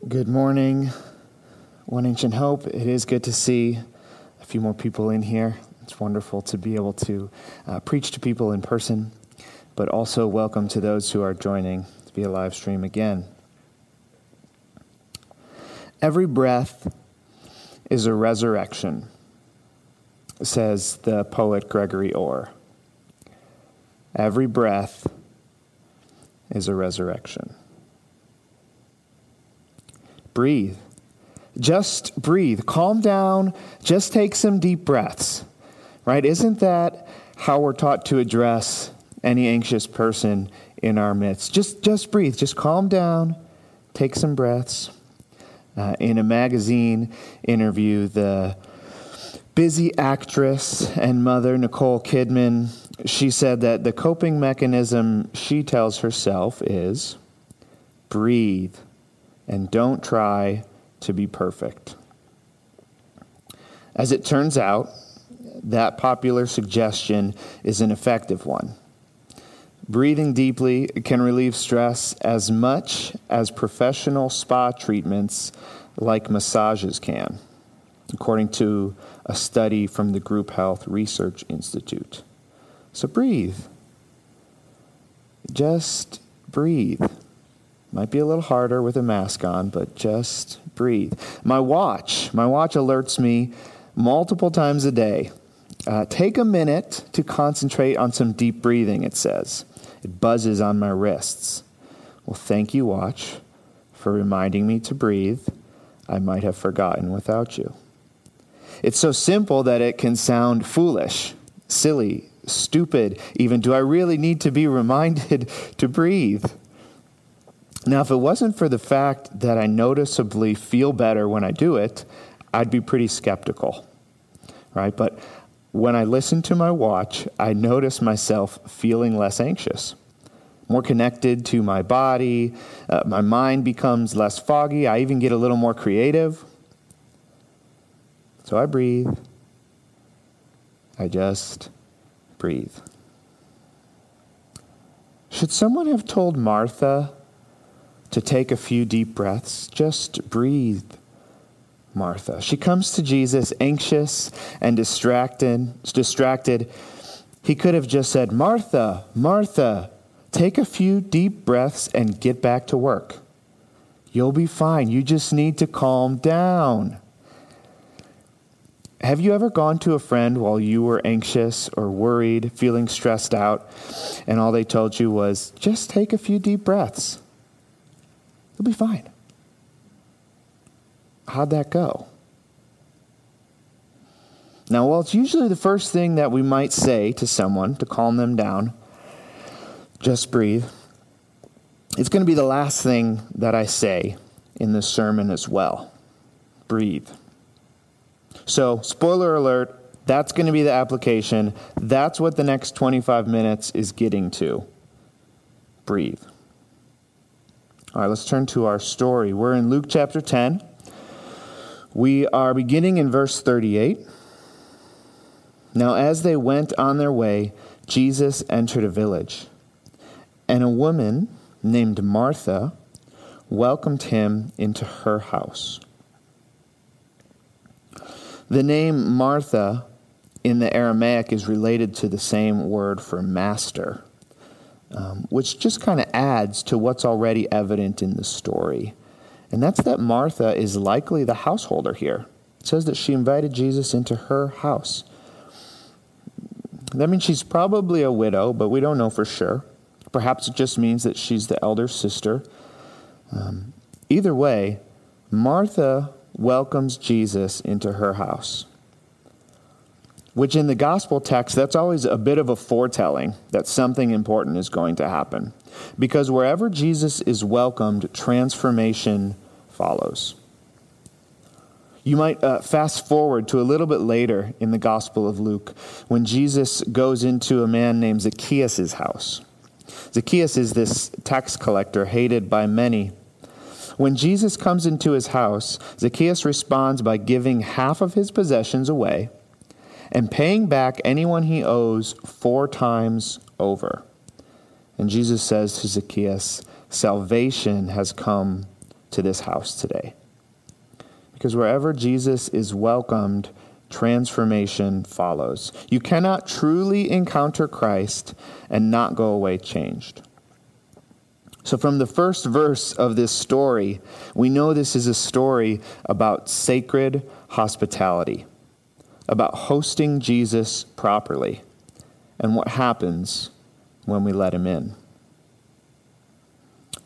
Good morning, One Ancient Hope. It is good to see a few more people in here. It's wonderful to be able to uh, preach to people in person, but also welcome to those who are joining via live stream again. Every breath is a resurrection, says the poet Gregory Orr. Every breath is a resurrection. Breathe. Just breathe. Calm down. Just take some deep breaths. Right? Isn't that how we're taught to address any anxious person in our midst? Just just breathe. Just calm down. Take some breaths. Uh, in a magazine interview, the busy actress and mother Nicole Kidman, she said that the coping mechanism she tells herself is breathe and don't try to be perfect. As it turns out, that popular suggestion is an effective one. Breathing deeply can relieve stress as much as professional spa treatments like massages can, according to a study from the Group Health Research Institute. So breathe. Just breathe. Might be a little harder with a mask on, but just breathe. My watch, my watch alerts me multiple times a day. Uh, take a minute to concentrate on some deep breathing, it says. It buzzes on my wrists. Well, thank you, watch, for reminding me to breathe. I might have forgotten without you. It's so simple that it can sound foolish, silly, stupid, even. Do I really need to be reminded to breathe? Now, if it wasn't for the fact that I noticeably feel better when I do it, I'd be pretty skeptical, right? But when I listen to my watch, I notice myself feeling less anxious, more connected to my body. Uh, my mind becomes less foggy. I even get a little more creative. So I breathe. I just breathe. Should someone have told Martha to take a few deep breaths. Just breathe, Martha. She comes to Jesus anxious and distracted. Distracted. He could have just said, "Martha, Martha, take a few deep breaths and get back to work. You'll be fine. You just need to calm down." Have you ever gone to a friend while you were anxious or worried, feeling stressed out, and all they told you was, just take a few deep breaths? You'll be fine. How'd that go? Now, while it's usually the first thing that we might say to someone to calm them down, just breathe, it's going to be the last thing that I say in this sermon as well. Breathe. So, spoiler alert, that's going to be the application. That's what the next 25 minutes is getting to. Breathe. All right, let's turn to our story. We're in Luke chapter 10. We are beginning in verse 38. Now, as they went on their way, Jesus entered a village, and a woman named Martha welcomed him into her house. The name Martha in the Aramaic is related to the same word for master um, which just kind of adds to what's already evident in the story. And that's that Martha is likely the householder here. It says that she invited Jesus into her house. That means she's probably a widow, but we don't know for sure. Perhaps it just means that she's the elder sister. Um, either way, Martha welcomes Jesus into her house which in the gospel text, that's always a bit of a foretelling that something important is going to happen. Because wherever Jesus is welcomed, transformation follows. You might uh, fast forward to a little bit later in the Gospel of Luke when Jesus goes into a man named Zacchaeus' house. Zacchaeus is this tax collector hated by many. When Jesus comes into his house, Zacchaeus responds by giving half of his possessions away and paying back anyone he owes four times over. And Jesus says to Zacchaeus, Salvation has come to this house today. Because wherever Jesus is welcomed, transformation follows. You cannot truly encounter Christ and not go away changed. So, from the first verse of this story, we know this is a story about sacred hospitality, about hosting Jesus properly, and what happens when we let him in.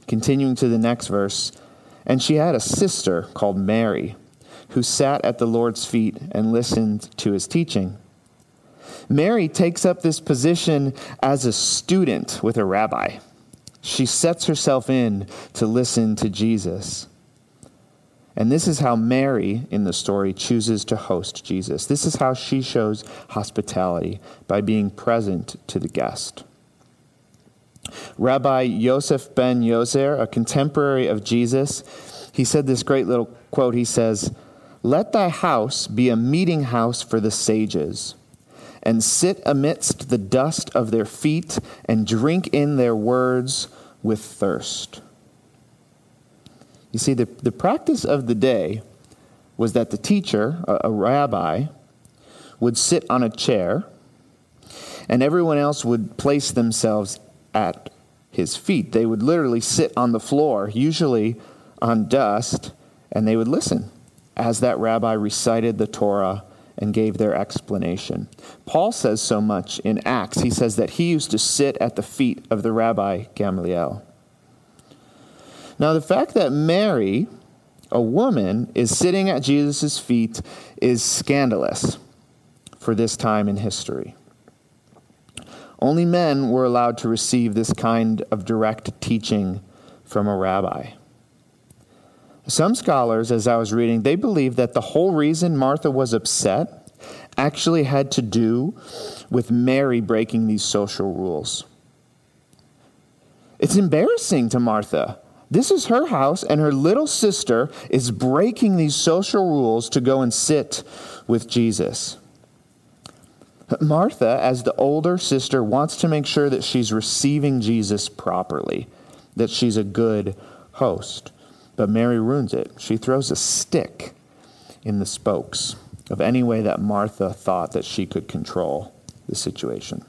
Continuing to the next verse, and she had a sister called Mary who sat at the Lord's feet and listened to his teaching. Mary takes up this position as a student with a rabbi. She sets herself in to listen to Jesus. And this is how Mary in the story chooses to host Jesus. This is how she shows hospitality by being present to the guest. Rabbi Yosef ben Yozer, a contemporary of Jesus, he said this great little quote. He says, Let thy house be a meeting house for the sages, and sit amidst the dust of their feet, and drink in their words with thirst. You see, the, the practice of the day was that the teacher, a, a rabbi, would sit on a chair, and everyone else would place themselves at his feet. They would literally sit on the floor, usually on dust, and they would listen as that rabbi recited the Torah and gave their explanation. Paul says so much in Acts. He says that he used to sit at the feet of the rabbi Gamaliel. Now, the fact that Mary, a woman, is sitting at Jesus' feet is scandalous for this time in history. Only men were allowed to receive this kind of direct teaching from a rabbi. Some scholars, as I was reading, they believe that the whole reason Martha was upset actually had to do with Mary breaking these social rules. It's embarrassing to Martha. This is her house, and her little sister is breaking these social rules to go and sit with Jesus. Martha, as the older sister, wants to make sure that she's receiving Jesus properly, that she's a good host. But Mary ruins it. She throws a stick in the spokes of any way that Martha thought that she could control the situation.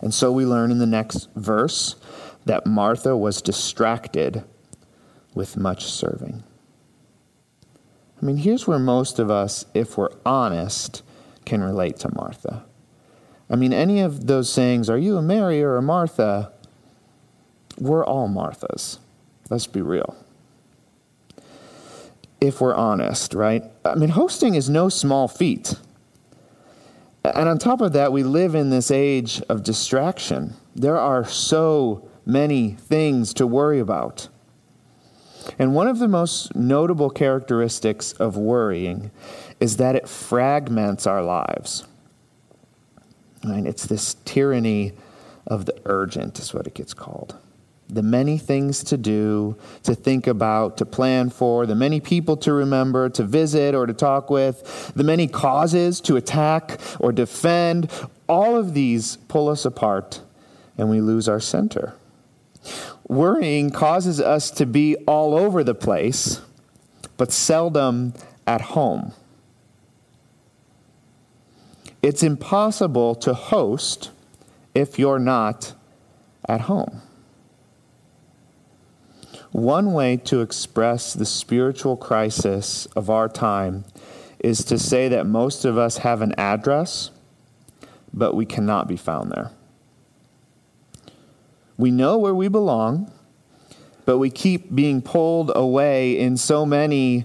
And so we learn in the next verse that Martha was distracted with much serving. I mean, here's where most of us, if we're honest, can relate to Martha. I mean, any of those sayings, are you a Mary or a Martha? We're all Marthas. Let's be real. If we're honest, right? I mean, hosting is no small feat. And on top of that, we live in this age of distraction. There are so many things to worry about. And one of the most notable characteristics of worrying is that it fragments our lives. Right? It's this tyranny of the urgent, is what it gets called. The many things to do, to think about, to plan for, the many people to remember, to visit or to talk with, the many causes to attack or defend, all of these pull us apart and we lose our center. Worrying causes us to be all over the place, but seldom at home. It's impossible to host if you're not at home. One way to express the spiritual crisis of our time is to say that most of us have an address, but we cannot be found there. We know where we belong, but we keep being pulled away in so many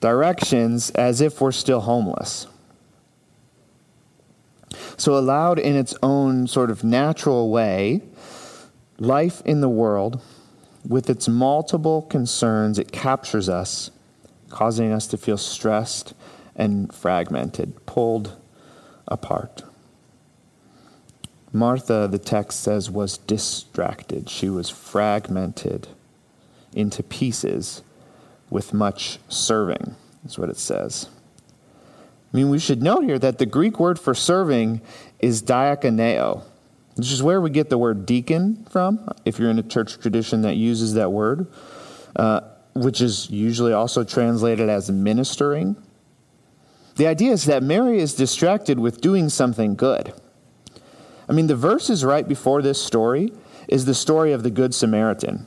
directions as if we're still homeless. So, allowed in its own sort of natural way, life in the world, with its multiple concerns, it captures us, causing us to feel stressed and fragmented, pulled apart. Martha, the text says, was distracted. She was fragmented into pieces with much serving, is what it says. I mean, we should note here that the Greek word for serving is diakoneo, which is where we get the word deacon from, if you're in a church tradition that uses that word. uh, which is usually also translated as ministering. The idea is that Mary is distracted with doing something good. I mean, the verses right before this story is the story of the Good Samaritan.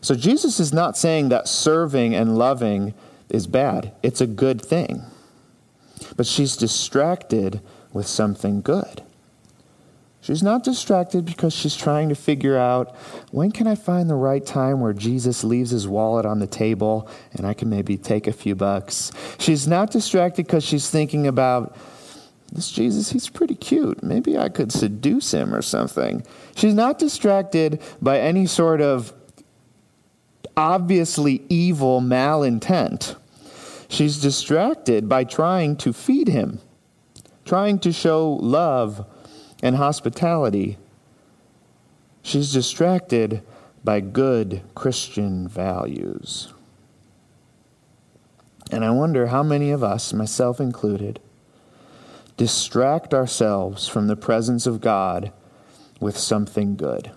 So Jesus is not saying that serving and loving is bad, it's a good thing. But she's distracted with something good. She's not distracted because she's trying to figure out when can I find the right time where Jesus leaves his wallet on the table and I can maybe take a few bucks. She's not distracted because she's thinking about this Jesus, he's pretty cute. Maybe I could seduce him or something. She's not distracted by any sort of obviously evil malintent. She's distracted by trying to feed him, trying to show love and hospitality. She's distracted by good Christian values. And I wonder how many of us, myself included, distract ourselves from the presence of God with something good.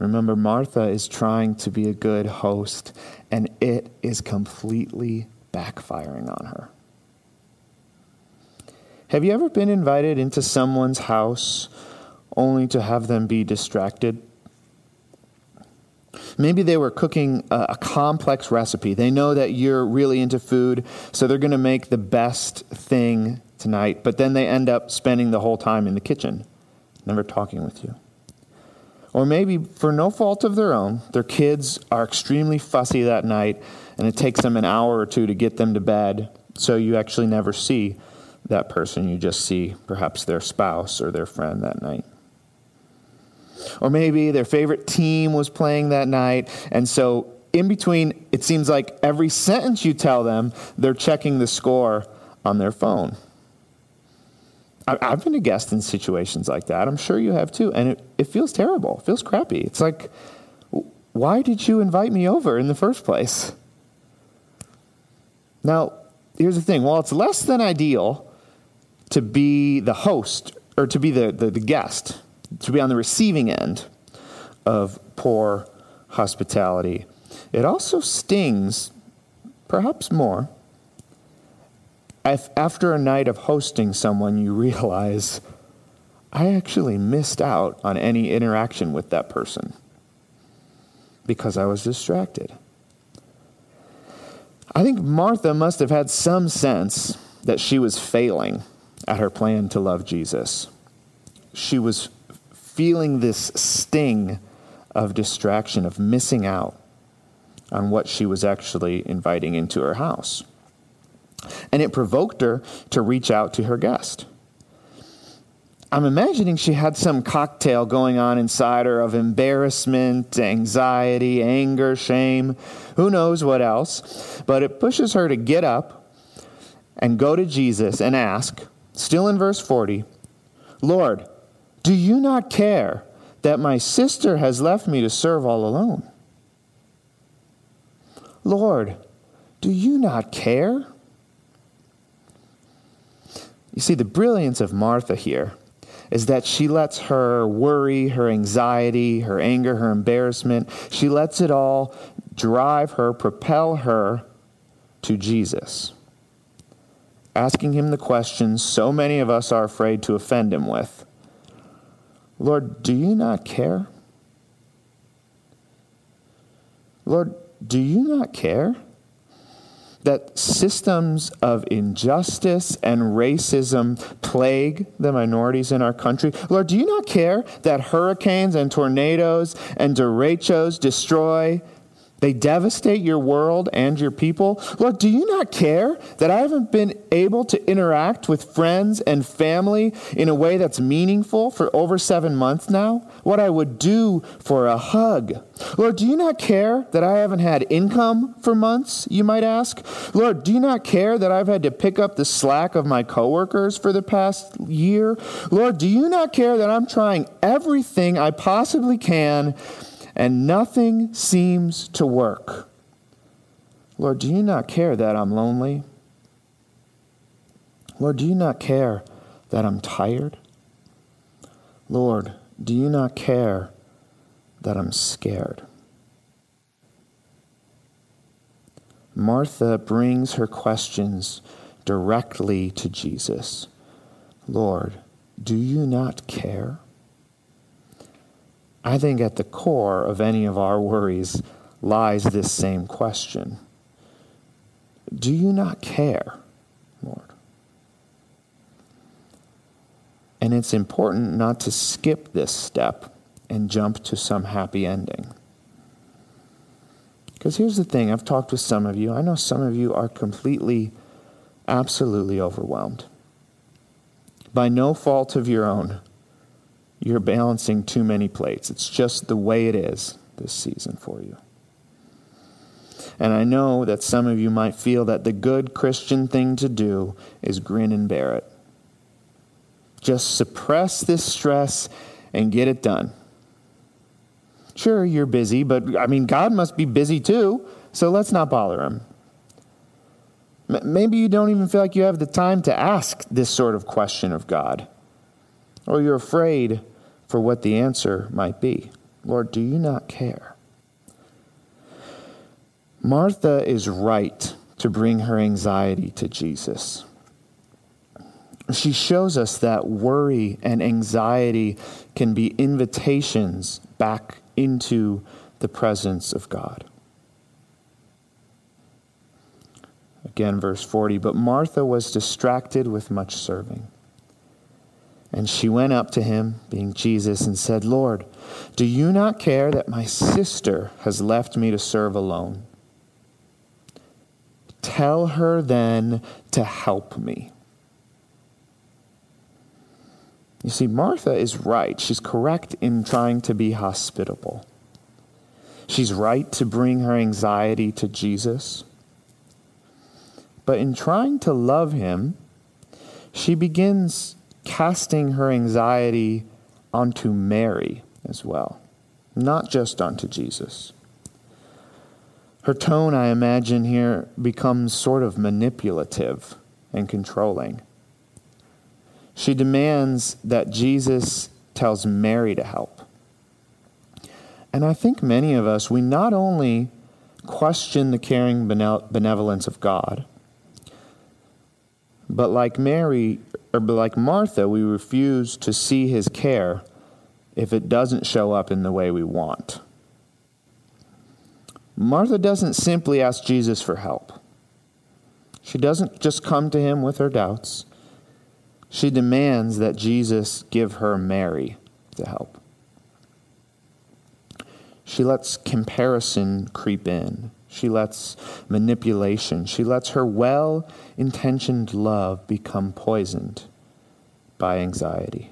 Remember, Martha is trying to be a good host, and it is completely backfiring on her. Have you ever been invited into someone's house only to have them be distracted? Maybe they were cooking a, a, complex recipe. They know that you're really into food, so they're going to make the best thing tonight, but then they end up spending the whole time in the kitchen, never talking with you. Or maybe, for no fault of their own, their kids are extremely fussy that night, and it takes them an hour or two to get them to bed, so you actually never see that person, you just see perhaps their spouse or their friend that night. Or maybe their favorite team was playing that night, and so in between, it seems like every sentence you tell them, they're checking the score on their phone. I've been a guest in situations like that. I'm sure you have too. And it, it feels terrible. It feels crappy. It's like, why did you invite me over in the first place? Now, here's the thing while it's less than ideal to be the host or to be the, the, the guest, to be on the receiving end of poor hospitality. It also stings, perhaps more, if after a night of hosting someone you realize, I actually missed out on any interaction with that person because I was distracted. I think Martha must have had some sense that she was failing at her plan to love Jesus. She was feeling this sting of distraction, of missing out on what she was actually inviting into her house. And it provoked her to reach out to her guest. I'm imagining she had some cocktail going on inside her of embarrassment, anxiety, anger, shame, who knows what else. But it pushes her to get up and go to Jesus and ask, Still in verse 40 Lord, do you not care that my sister has left me to serve all alone? Lord, do you not care? You see, the brilliance of Martha here is that she lets her worry, her anxiety, her anger, her embarrassment, she lets it all drive her, propel her to Jesus asking him the questions so many of us are afraid to offend him with Lord, do you not care? Lord, do you not care that systems of injustice and racism plague the minorities in our country? Lord, do you not care that hurricanes and tornadoes and derechos destroy they devastate your world and your people. Lord, do you not care that I haven't been able to interact with friends and family in a way that's meaningful for over seven months now? What I would do for a hug. Lord, do you not care that I haven't had income for months, you might ask? Lord, do you not care that I've had to pick up the slack of my coworkers for the past year? Lord, do you not care that I'm trying everything I possibly can and nothing seems to work. Lord, do you not care that I'm lonely? Lord, do you not care that I'm tired? Lord, do you not care that I'm scared. Martha brings her questions directly to Jesus Lord, do you not care? I think at the core of any of our worries lies this same question Do you not care, Lord? And it's important not to skip this step and jump to some happy ending. Because here's the thing I've talked with some of you. I know some of you are completely, absolutely overwhelmed. By no fault of your own, you're balancing too many plates. It's just the way it is this season for you. And I know that some of you might feel that the good Christian thing to do is grin and bear it. Just suppress this stress and get it done. Sure, you're busy, but I mean, God must be busy too, so let's not bother him. Maybe you don't even feel like you have the time to ask this sort of question of God, or you're afraid for what the answer might be. Lord, do you not care? Martha is right to bring her anxiety to Jesus. She shows us that worry and anxiety can be invitations back into the presence of God. Again, verse 40 But Martha was distracted with much serving. And she went up to him, being Jesus, and said, Lord, do you not care that my sister has left me to serve alone? Tell her then to help me. You see, Martha is right. She's correct in trying to be hospitable. She's right to bring her anxiety to Jesus. But in trying to love him, she begins casting her anxiety onto Mary as well, not just onto Jesus. Her tone, I imagine, here becomes sort of manipulative and controlling. She demands that Jesus tells Mary to help. And I think many of us, we not only question the caring benevolence of God, but like Mary, or like Martha, we refuse to see his care if it doesn't show up in the way we want. Martha doesn't simply ask Jesus for help. She doesn't just come to him with her doubts. She demands that Jesus give her Mary to help. She lets comparison creep in. She lets manipulation. She lets her well intentioned love become poisoned by anxiety.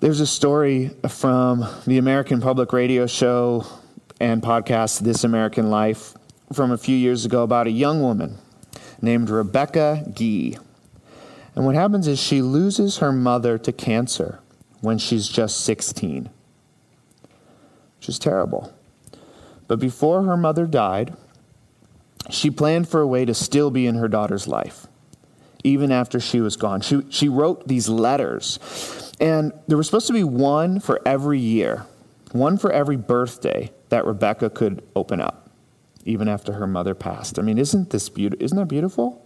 There's a story from the American Public Radio show and podcast This American Life from a few years ago about a young woman named Rebecca Gee. And what happens is she loses her mother to cancer when she's just 16, which is terrible. But before her mother died, she planned for a way to still be in her daughter's life, even after she was gone. She, she wrote these letters, and there was supposed to be one for every year, one for every birthday that Rebecca could open up, even after her mother passed. I mean, isn't this beautiful? Isn't that beautiful?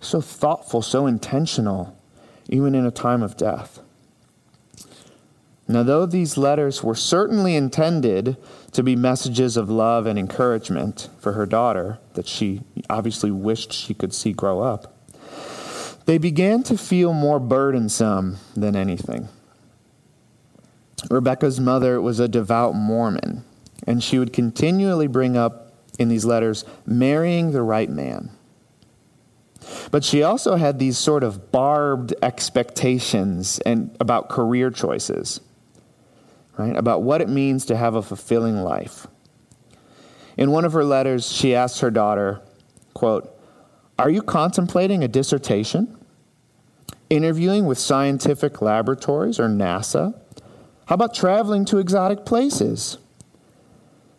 so thoughtful, so intentional, even in a time of death. Now, though these letters were certainly intended to be messages of love and encouragement for her daughter that she obviously wished she could see grow up, they began to feel more burdensome than anything. Rebecca's mother was a devout Mormon, and she would continually bring up in these letters marrying the right man. But she also had these sort of barbed expectations and about career choices, right? About what it means to have a fulfilling life. In one of her letters, she asked her daughter, quote, Are you contemplating a dissertation? Interviewing with scientific laboratories or NASA? How about traveling to exotic places?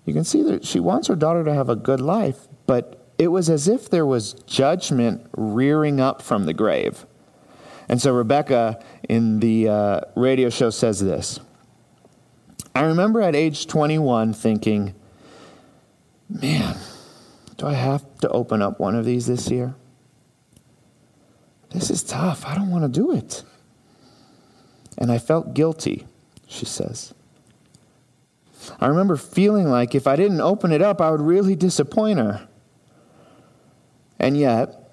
You can see that she wants her daughter to have a good life, but it was as if there was judgment rearing up from the grave. And so Rebecca in the uh, radio show says this I remember at age 21 thinking, man, do I have to open up one of these this year? This is tough. I don't want to do it. And I felt guilty, she says. I remember feeling like if I didn't open it up, I would really disappoint her. And yet,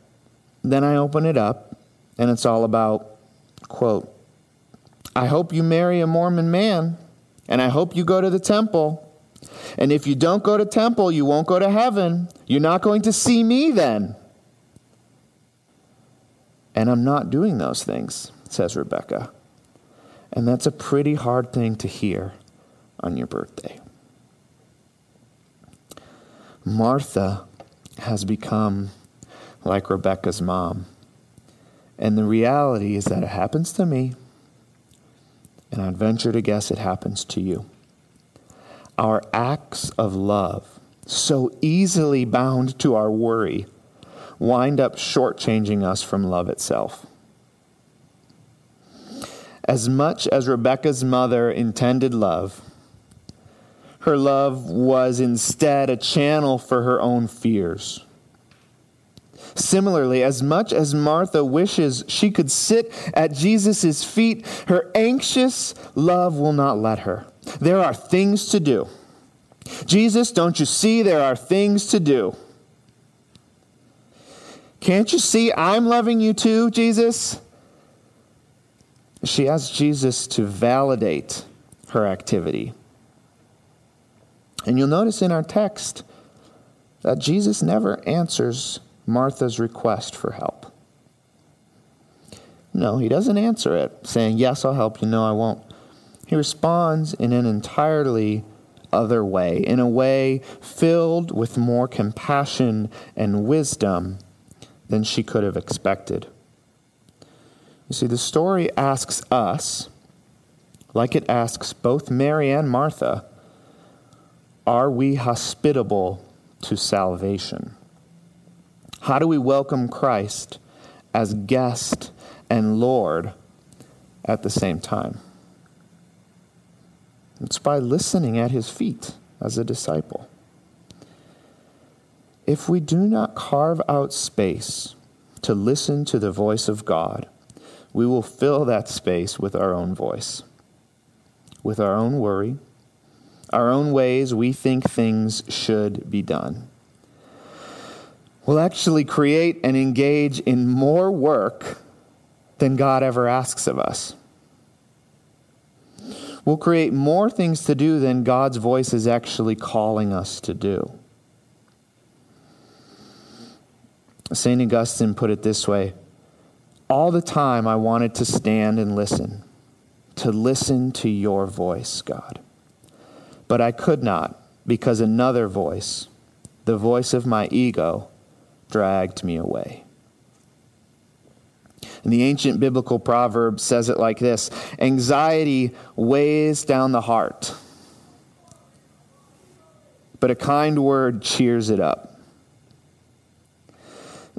then I open it up, and it's all about, quote, I hope you marry a Mormon man, and I hope you go to the temple. And if you don't go to temple, you won't go to heaven. You're not going to see me then. And I'm not doing those things, says Rebecca. And that's a pretty hard thing to hear on your birthday. Martha has become like Rebecca's mom. And the reality is that it happens to me, and I'd venture to guess it happens to you. Our acts of love, so easily bound to our worry, wind up shortchanging us from love itself. As much as Rebecca's mother intended love, her love was instead a channel for her own fears. Similarly, as much as Martha wishes she could sit at Jesus' feet, her anxious love will not let her. There are things to do. Jesus, don't you see there are things to do? Can't you see I'm loving you too, Jesus? She asks Jesus to validate her activity. And you'll notice in our text that Jesus never answers Martha's request for help. No, he doesn't answer it saying, Yes, I'll help you. No, I won't. He responds in an entirely other way, in a way filled with more compassion and wisdom than she could have expected. You see, the story asks us, like it asks both Mary and Martha, are we hospitable to salvation? How do we welcome Christ as guest and Lord at the same time? It's by listening at his feet as a disciple. If we do not carve out space to listen to the voice of God, we will fill that space with our own voice, with our own worry, our own ways we think things should be done. We'll actually create and engage in more work than God ever asks of us. We'll create more things to do than God's voice is actually calling us to do. St. Augustine put it this way All the time I wanted to stand and listen, to listen to your voice, God. But I could not because another voice, the voice of my ego, dragged me away. And the ancient biblical proverb says it like this Anxiety weighs down the heart, but a kind word cheers it up.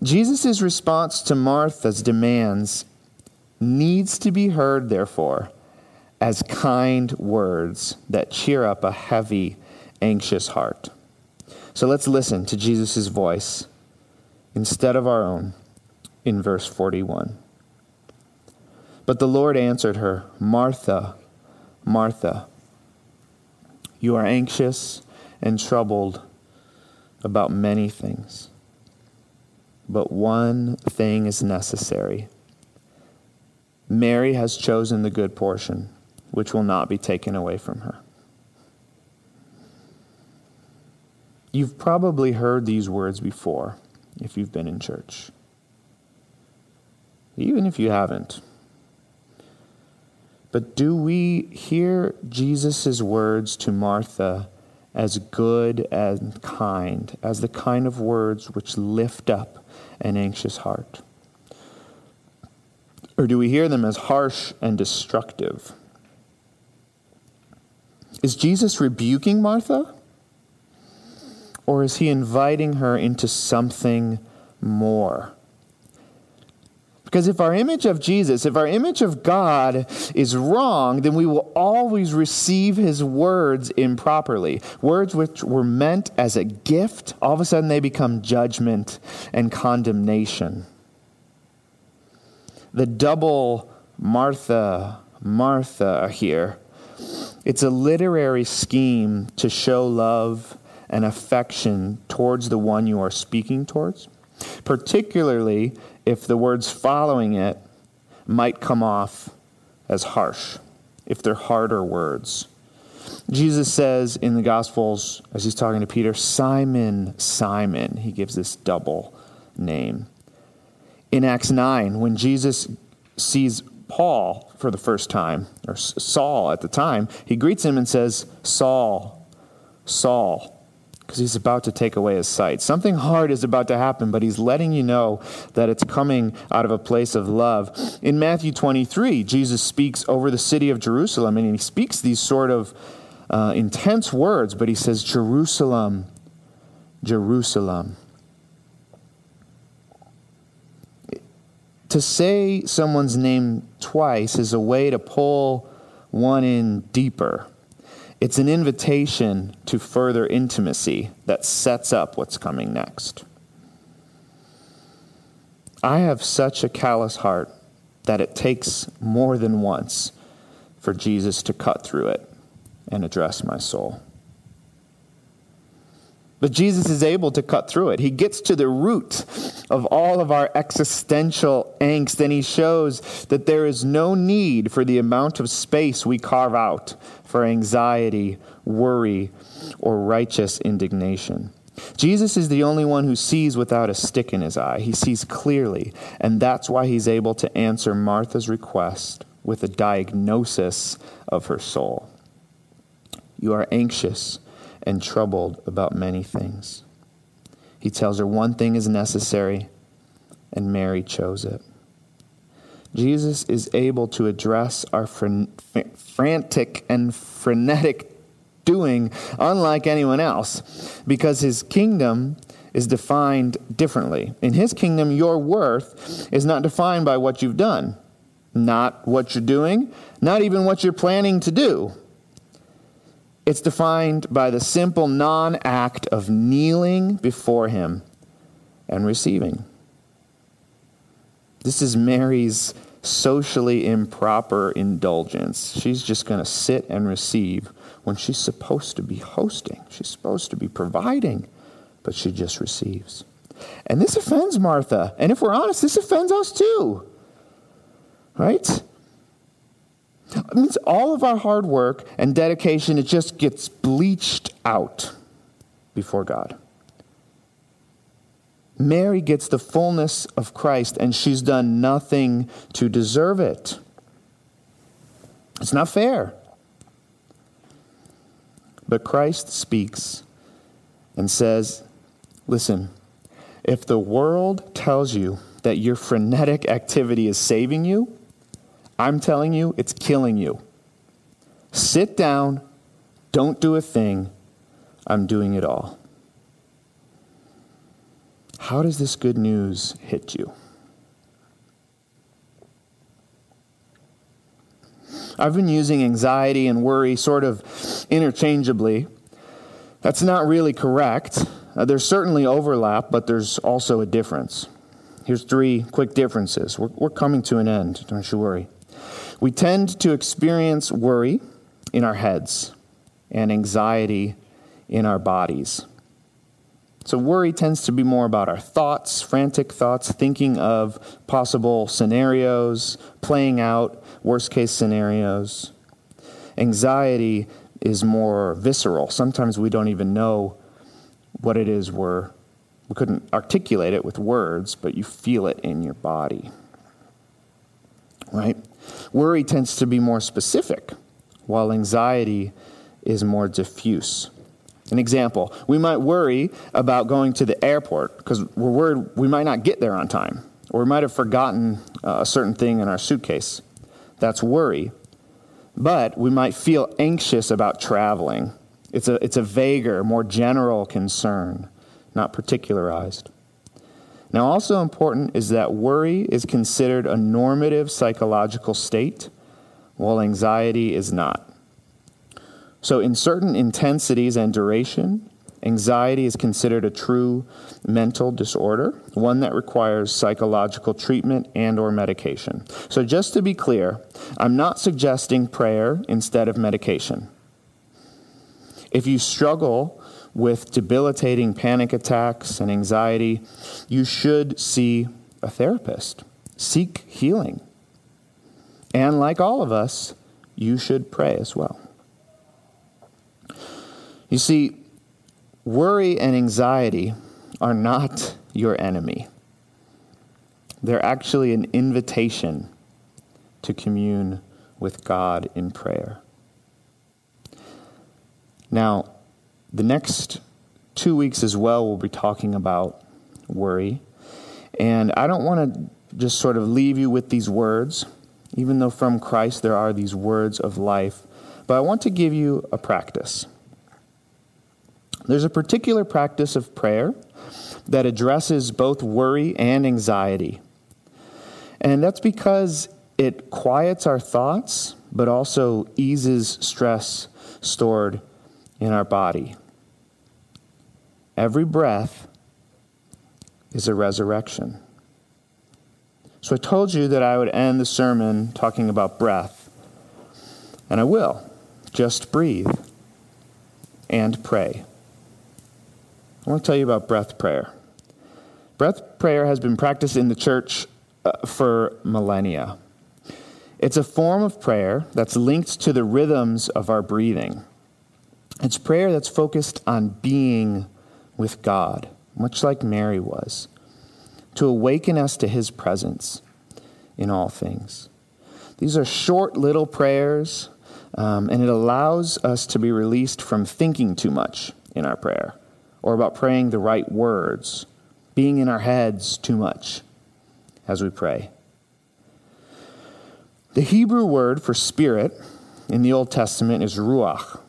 Jesus' response to Martha's demands needs to be heard, therefore, as kind words that cheer up a heavy, anxious heart. So let's listen to Jesus' voice instead of our own in verse 41. But the Lord answered her, Martha, Martha, you are anxious and troubled about many things, but one thing is necessary. Mary has chosen the good portion which will not be taken away from her. You've probably heard these words before if you've been in church. Even if you haven't. But do we hear Jesus' words to Martha as good and kind, as the kind of words which lift up an anxious heart? Or do we hear them as harsh and destructive? Is Jesus rebuking Martha? Or is he inviting her into something more? Because if our image of Jesus, if our image of God is wrong, then we will always receive his words improperly. Words which were meant as a gift, all of a sudden they become judgment and condemnation. The double Martha, Martha here, it's a literary scheme to show love and affection towards the one you are speaking towards, particularly if the words following it might come off as harsh, if they're harder words. Jesus says in the Gospels, as he's talking to Peter, Simon, Simon. He gives this double name. In Acts 9, when Jesus sees Paul for the first time, or Saul at the time, he greets him and says, Saul, Saul because he's about to take away his sight. Something hard is about to happen, but he's letting you know that it's coming out of a place of love. In Matthew 23, Jesus speaks over the city of Jerusalem, and he speaks these sort of uh, intense words, but he says, Jerusalem, Jerusalem. To say someone's name twice is a way to pull one in deeper. It's an invitation to further intimacy that sets up what's coming next. I have such a callous heart that it takes more than once for Jesus to cut through it and address my soul. But Jesus is able to cut through it. He gets to the root of all of our existential angst, and he shows that there is no need for the amount of space we carve out for anxiety, worry, or righteous indignation. Jesus is the only one who sees without a stick in his eye. He sees clearly, and that's why he's able to answer Martha's request with a diagnosis of her soul. You are anxious and troubled about many things. He tells her one thing is necessary, and Mary chose it. Jesus is able to address our frantic and frenetic doing unlike anyone else because his kingdom is defined differently. In his kingdom, your worth is not defined by what you've done, not what you're doing, not even what you're planning to do. It's defined by the simple non act of kneeling before Him and receiving. This is Mary's socially improper indulgence. She's just going to sit and receive when she's supposed to be hosting, she's supposed to be providing, but she just receives. And this offends Martha. And if we're honest, this offends us too. Right? It means all of our hard work and dedication, it just gets bleached out before God. Mary gets the fullness of Christ, and she's done nothing to deserve it. It's not fair. But Christ speaks and says, Listen, if the world tells you that your frenetic activity is saving you, I'm telling you, it's killing you. Sit down, don't do a thing. I'm doing it all. How does this good news hit you? I've been using anxiety and worry sort of interchangeably. That's not really correct. Uh, there's certainly overlap, but there's also a difference. Here's three quick differences. We're, we're coming to an end, don't you worry. We tend to experience worry in our heads and anxiety in our bodies. So, worry tends to be more about our thoughts, frantic thoughts, thinking of possible scenarios, playing out worst case scenarios. Anxiety is more visceral. Sometimes we don't even know what it is we're, we couldn't articulate it with words, but you feel it in your body. Right? Worry tends to be more specific, while anxiety is more diffuse. An example, we might worry about going to the airport because we're worried we might not get there on time, or we might have forgotten uh, a certain thing in our suitcase. That's worry. But we might feel anxious about traveling. It's a, it's a vaguer, more general concern, not particularized. Now, also important is that worry is considered a normative psychological state, while anxiety is not. So, in certain intensities and duration, anxiety is considered a true mental disorder, one that requires psychological treatment and or medication. So, just to be clear, I'm not suggesting prayer instead of medication. If you struggle with debilitating panic attacks and anxiety, you should see a therapist. Seek healing. And like all of us, you should pray as well. You see, worry and anxiety are not your enemy. They're actually an invitation to commune with God in prayer. Now, the next two weeks as well, we'll be talking about worry. And I don't want to just sort of leave you with these words, even though from Christ there are these words of life, but I want to give you a practice. There's a particular practice of prayer that addresses both worry and anxiety. And that's because it quiets our thoughts, but also eases stress stored in our body. Every breath is a resurrection. So I told you that I would end the sermon talking about breath, and I will. Just breathe and pray. I want to tell you about breath prayer. Breath prayer has been practiced in the church uh, for millennia. It's a form of prayer that's linked to the rhythms of our breathing. It's prayer that's focused on being with God, much like Mary was, to awaken us to his presence in all things. These are short little prayers, um, and it allows us to be released from thinking too much in our prayer or about praying the right words, being in our heads too much as we pray. The Hebrew word for spirit in the Old Testament is ruach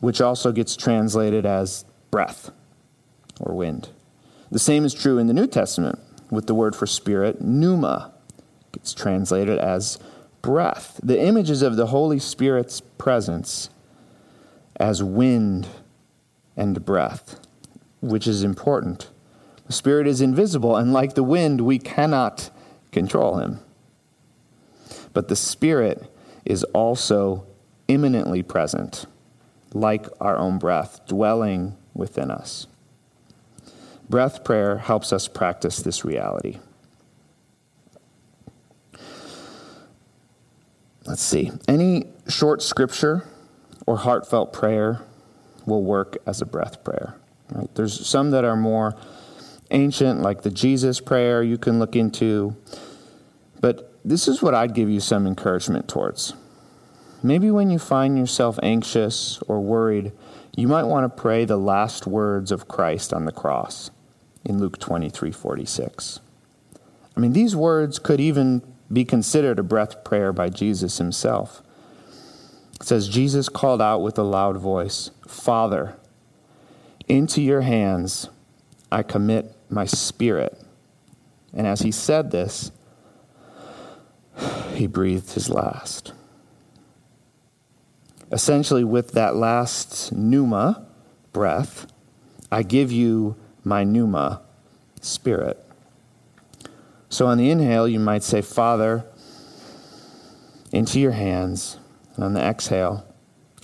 which also gets translated as breath or wind. The same is true in the New Testament with the word for spirit, pneuma, gets translated as breath. The images of the Holy Spirit's presence as wind and breath, which is important. The Spirit is invisible, and like the wind, we cannot control him. But the Spirit is also immanently present like our own breath, dwelling within us. Breath prayer helps us practice this reality. Let's see. Any short scripture or heartfelt prayer will work as a breath prayer. Right? There's some that are more ancient, like the Jesus prayer you can look into. But this is what I'd give you some encouragement towards. Maybe when you find yourself anxious or worried, you might want to pray the last words of Christ on the cross in Luke 23 46. I mean, these words could even be considered a breath prayer by Jesus himself. It says, Jesus called out with a loud voice, Father, into your hands I commit my spirit. And as he said this, he breathed his last essentially, with that last pneuma breath, I give you my pneuma spirit. So on the inhale, you might say, Father, into your hands. And on the exhale,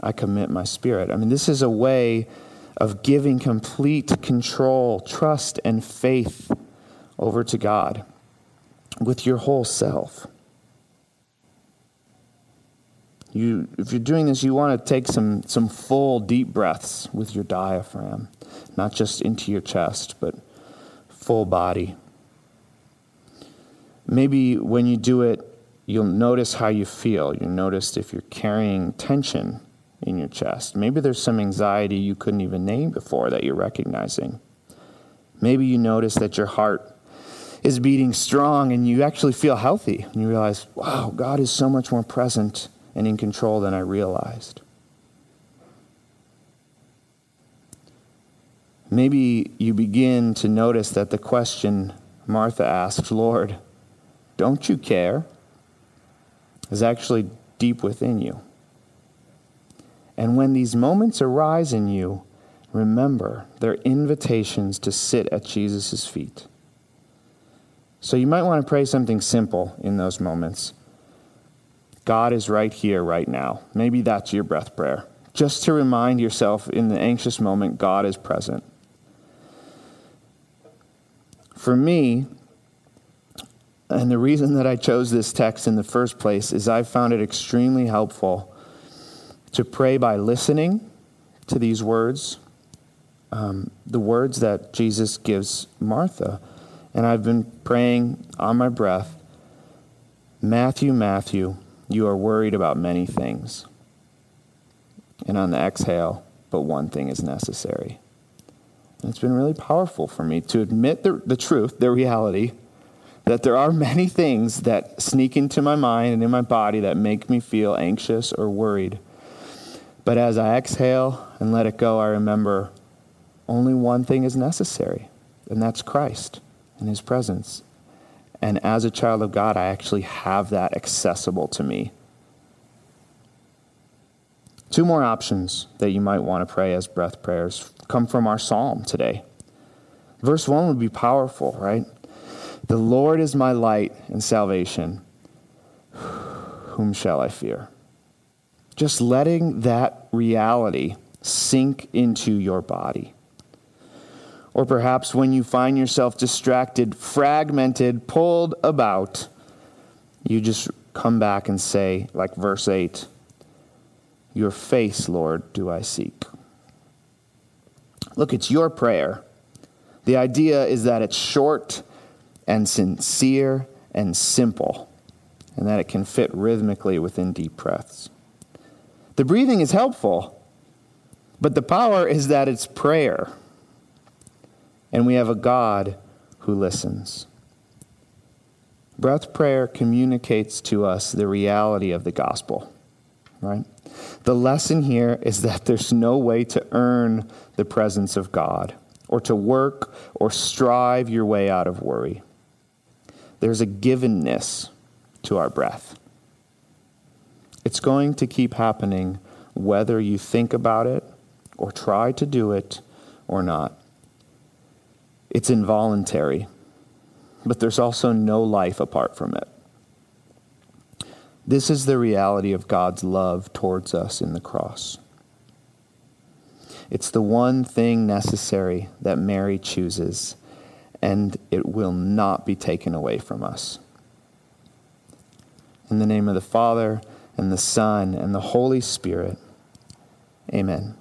I commit my spirit. I mean, this is a way of giving complete control, trust, and faith over to God with your whole self. You, if you're doing this, you want to take some, some full, deep breaths with your diaphragm, not just into your chest, but full body. Maybe when you do it, you'll notice how you feel. You'll notice if you're carrying tension in your chest. Maybe there's some anxiety you couldn't even name before that you're recognizing. Maybe you notice that your heart is beating strong and you actually feel healthy and you realize, wow, God is so much more present and in control than I realized. Maybe you begin to notice that the question, Martha asks, Lord, don't you care? is actually deep within you. And when these moments arise in you, remember they're invitations to sit at Jesus' feet. So you might want to pray something simple in those moments. God is right here, right now. Maybe that's your breath prayer. Just to remind yourself in the anxious moment, God is present. For me, and the reason that I chose this text in the first place is I found it extremely helpful to pray by listening to these words, um, the words that Jesus gives Martha. And I've been praying on my breath Matthew, Matthew, you are worried about many things. And on the exhale, but one thing is necessary. And it's been really powerful for me to admit the, the truth, the reality, that there are many things that sneak into my mind and in my body that make me feel anxious or worried. But as I exhale and let it go, I remember only one thing is necessary, and that's Christ and His presence. And as a child of God, I actually have that accessible to me. Two more options that you might want to pray as breath prayers come from our psalm today. Verse 1 would be powerful, right? The Lord is my light and salvation. Whom shall I fear? Just letting that reality sink into your body. Or perhaps when you find yourself distracted, fragmented, pulled about, you just come back and say, like verse 8, Your face, Lord, do I seek. Look, it's your prayer. The idea is that it's short and sincere and simple, and that it can fit rhythmically within deep breaths. The breathing is helpful, but the power is that it's prayer, and we have a God who listens. Breath prayer communicates to us the reality of the gospel, right? The lesson here is that there's no way to earn the presence of God or to work or strive your way out of worry. There's a givenness to our breath. It's going to keep happening whether you think about it or try to do it or not. It's involuntary, but there's also no life apart from it. This is the reality of God's love towards us in the cross. It's the one thing necessary that Mary chooses, and it will not be taken away from us. In the name of the Father, and the Son, and the Holy Spirit, amen.